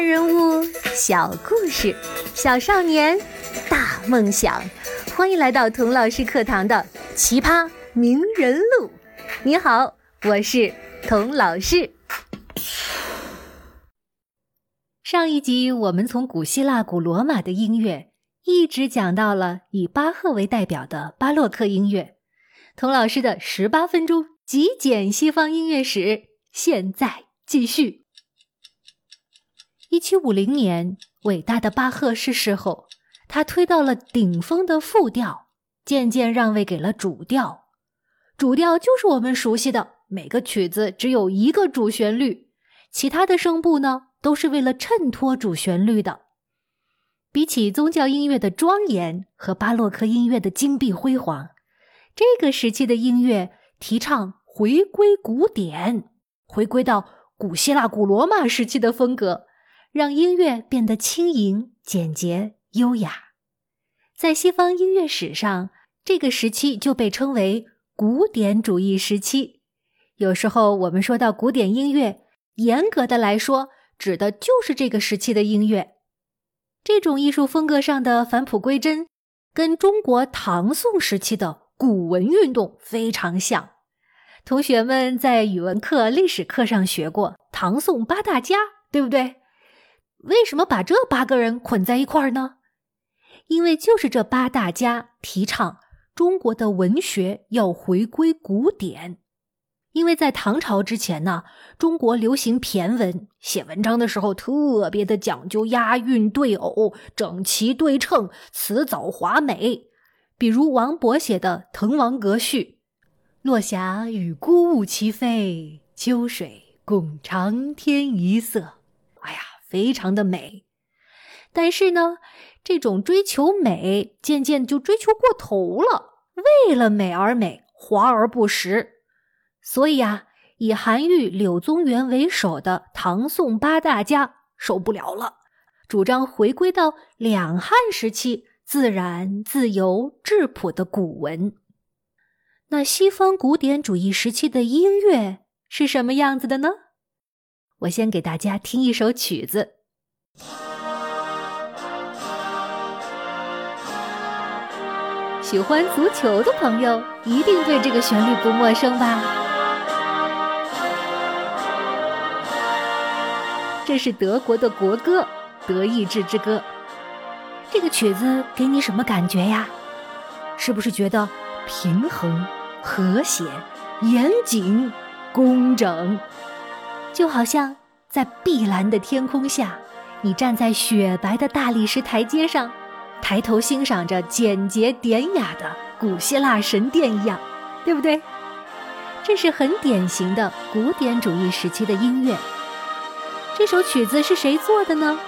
人物，小故事，小少年，大梦想。欢迎来到童老师课堂的《奇葩名人录》。你好，我是童老师。上一集我们从古希腊、古罗马的音乐，一直讲到了以巴赫为代表的巴洛克音乐。童老师的十八分钟极简西方音乐史，现在继续。一七五零年，伟大的巴赫逝世后，他推到了顶峰的副调，渐渐让位给了主调。主调就是我们熟悉的，每个曲子只有一个主旋律，其他的声部呢，都是为了衬托主旋律的。比起宗教音乐的庄严和巴洛克音乐的金碧辉煌，这个时期的音乐提倡回归古典，回归到古希腊、古罗马时期的风格。让音乐变得轻盈、简洁、优雅。在西方音乐史上，这个时期就被称为古典主义时期。有时候我们说到古典音乐，严格的来说，指的就是这个时期的音乐。这种艺术风格上的返璞归真，跟中国唐宋时期的古文运动非常像。同学们在语文课、历史课上学过唐宋八大家，对不对？为什么把这八个人捆在一块儿呢？因为就是这八大家提倡中国的文学要回归古典。因为在唐朝之前呢，中国流行骈文，写文章的时候特别的讲究押韵对偶、整齐对称、辞藻华美。比如王勃写的《滕王阁序》：“落霞与孤鹜齐飞，秋水共长天一色。”哎呀！非常的美，但是呢，这种追求美渐渐就追求过头了，为了美而美，华而不实。所以啊，以韩愈、柳宗元为首的唐宋八大家受不了了，主张回归到两汉时期自然、自由、质朴的古文。那西方古典主义时期的音乐是什么样子的呢？我先给大家听一首曲子。喜欢足球的朋友一定对这个旋律不陌生吧？这是德国的国歌《德意志之歌》。这个曲子给你什么感觉呀？是不是觉得平衡、和谐、严谨、工整？就好像在碧蓝的天空下，你站在雪白的大理石台阶上，抬头欣赏着简洁典雅的古希腊神殿一样，对不对？这是很典型的古典主义时期的音乐。这首曲子是谁做的呢？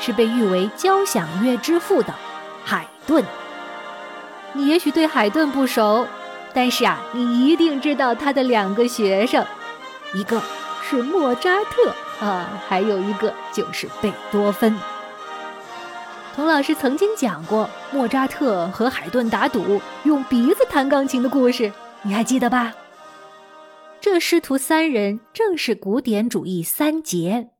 是被誉为交响乐之父的海顿。你也许对海顿不熟，但是啊，你一定知道他的两个学生，一个。是莫扎特啊，还有一个就是贝多芬。童老师曾经讲过莫扎特和海顿打赌用鼻子弹钢琴的故事，你还记得吧？这师徒三人正是古典主义三杰。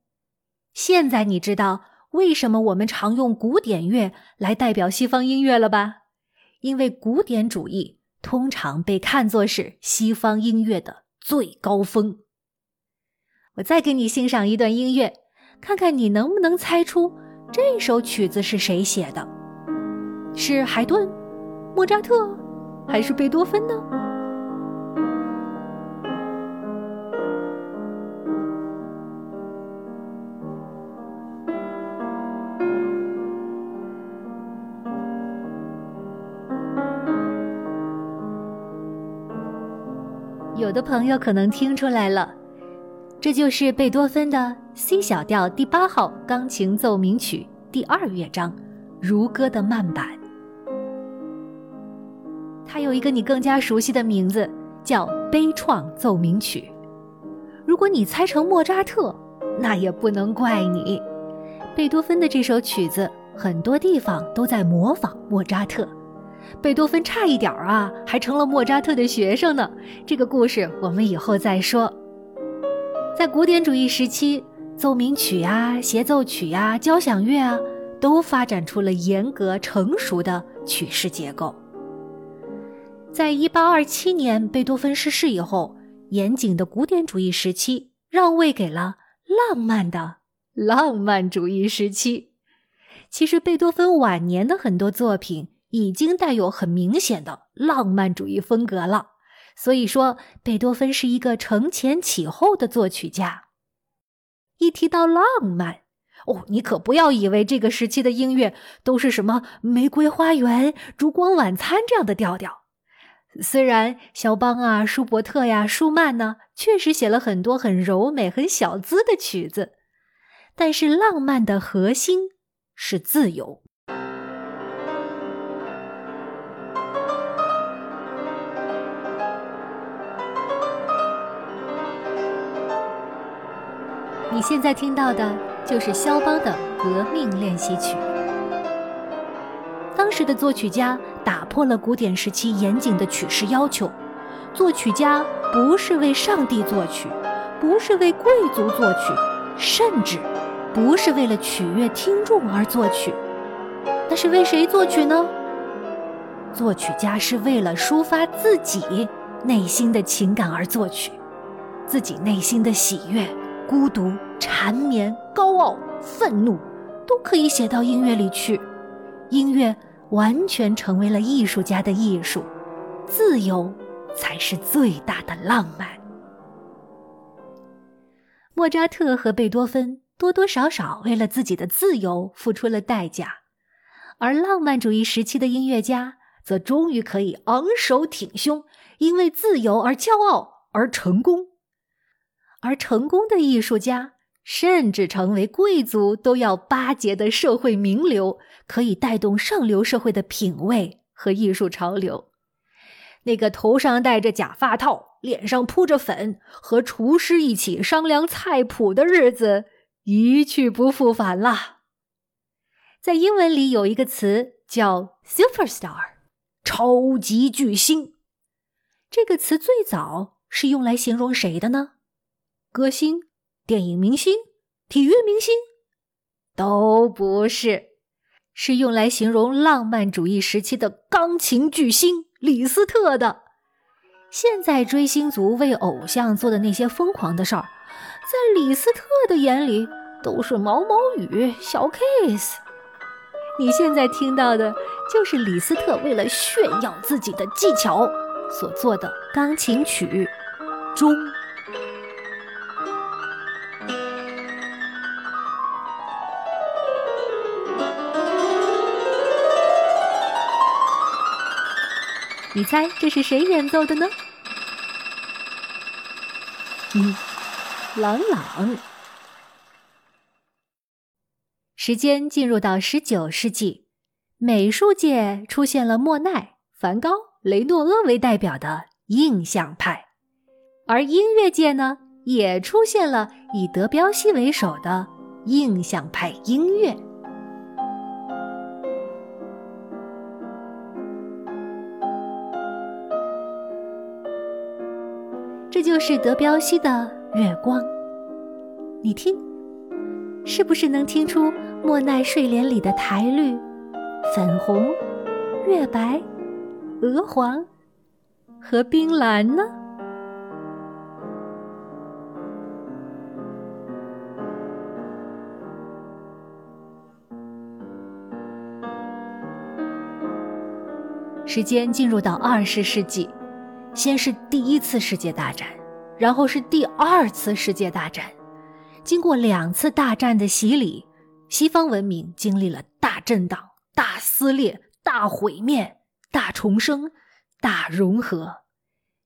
现在你知道为什么我们常用古典乐来代表西方音乐了吧？因为古典主义通常被看作是西方音乐的最高峰。我再给你欣赏一段音乐，看看你能不能猜出这首曲子是谁写的？是海顿、莫扎特，还是贝多芬呢？有的朋友可能听出来了。这就是贝多芬的 C 小调第八号钢琴奏鸣曲第二乐章，如歌的慢板。它有一个你更加熟悉的名字，叫悲怆奏鸣曲。如果你猜成莫扎特，那也不能怪你。贝多芬的这首曲子很多地方都在模仿莫扎特，贝多芬差一点儿啊，还成了莫扎特的学生呢。这个故事我们以后再说。在古典主义时期，奏鸣曲呀、协奏曲呀、交响乐啊，都发展出了严格成熟的曲式结构。在一八二七年贝多芬逝世以后，严谨的古典主义时期让位给了浪漫的浪漫主义时期。其实，贝多芬晚年的很多作品已经带有很明显的浪漫主义风格了。所以说，贝多芬是一个承前启后的作曲家。一提到浪漫，哦，你可不要以为这个时期的音乐都是什么《玫瑰花园》《烛光晚餐》这样的调调。虽然肖邦啊、舒伯特呀、舒曼呢，确实写了很多很柔美、很小资的曲子，但是浪漫的核心是自由。现在听到的就是肖邦的《革命练习曲》。当时的作曲家打破了古典时期严谨的曲式要求，作曲家不是为上帝作曲，不是为贵族作曲，甚至不是为了取悦听众而作曲，那是为谁作曲呢？作曲家是为了抒发自己内心的情感而作曲，自己内心的喜悦。孤独、缠绵、高傲、愤怒，都可以写到音乐里去。音乐完全成为了艺术家的艺术，自由才是最大的浪漫。莫扎特和贝多芬多多少少为了自己的自由付出了代价，而浪漫主义时期的音乐家则终于可以昂首挺胸，因为自由而骄傲而成功。而成功的艺术家，甚至成为贵族都要巴结的社会名流，可以带动上流社会的品味和艺术潮流。那个头上戴着假发套、脸上铺着粉，和厨师一起商量菜谱的日子，一去不复返了。在英文里有一个词叫 “superstar”，超级巨星。这个词最早是用来形容谁的呢？歌星、电影明星、体育明星，都不是，是用来形容浪漫主义时期的钢琴巨星李斯特的。现在追星族为偶像做的那些疯狂的事儿，在李斯特的眼里都是毛毛雨、小 case。你现在听到的就是李斯特为了炫耀自己的技巧所做的钢琴曲《中》。你猜这是谁演奏的呢？嗯，朗朗。时间进入到十九世纪，美术界出现了莫奈、梵高、雷诺阿为代表的印象派，而音乐界呢，也出现了以德彪西为首的印象派音乐。这就是德彪西的《月光》，你听，是不是能听出莫奈睡莲里的苔绿、粉红、月白、鹅黄和冰蓝呢？时间进入到二十世纪。先是第一次世界大战，然后是第二次世界大战。经过两次大战的洗礼，西方文明经历了大震荡、大撕裂、大毁灭、大重生、大融合，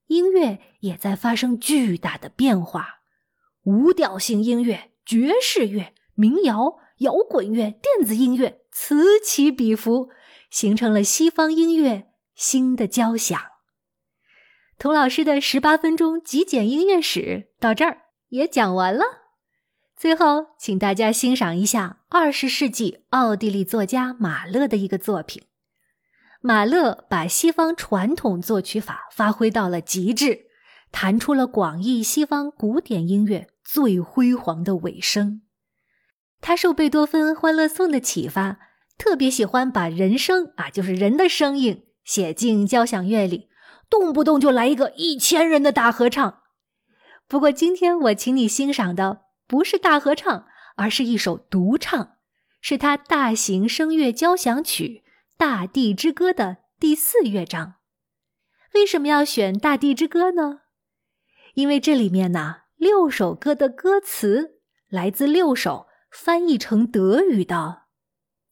音乐也在发生巨大的变化。无调性音乐、爵士乐、民谣、摇滚乐、电子音乐此起彼伏，形成了西方音乐新的交响。童老师的十八分钟极简音乐史到这儿也讲完了。最后，请大家欣赏一下二十世纪奥地利作家马勒的一个作品。马勒把西方传统作曲法发挥到了极致，弹出了广义西方古典音乐最辉煌的尾声。他受贝多芬《欢乐颂》的启发，特别喜欢把人声啊，就是人的声音写进交响乐里，动不动就来一个一千人的大合唱。不过今天我请你欣赏的不是大合唱，而是一首独唱，是他大型声乐交响曲《大地之歌》的第四乐章。为什么要选《大地之歌》呢？因为这里面呢，六首歌的歌词来自六首翻译成德语的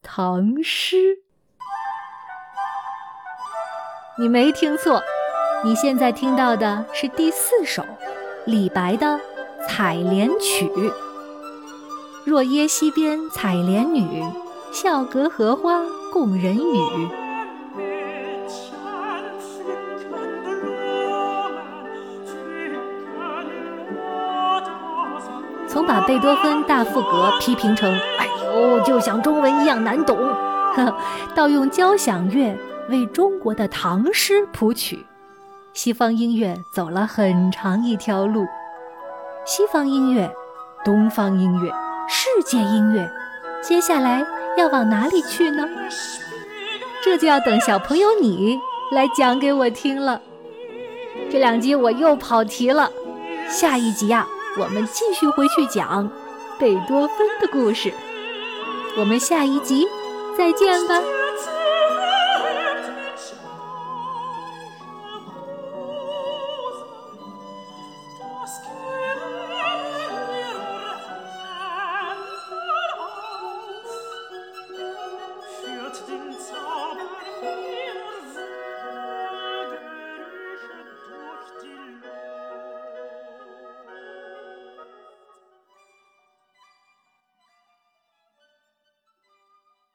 唐诗。你没听错，你现在听到的是第四首李白的《采莲曲》。若耶溪边采莲女，笑隔荷花共人语。从把贝多芬大赋格批评成“哎呦，就像中文一样难懂”，呵到用交响乐为中国的唐诗谱曲，西方音乐走了很长一条路。西方音乐、东方音乐、世界音乐，接下来要往哪里去呢？这就要等小朋友你来讲给我听了。这两集我又跑题了，下一集呀。我们继续回去讲贝多芬的故事，我们下一集再见吧。scared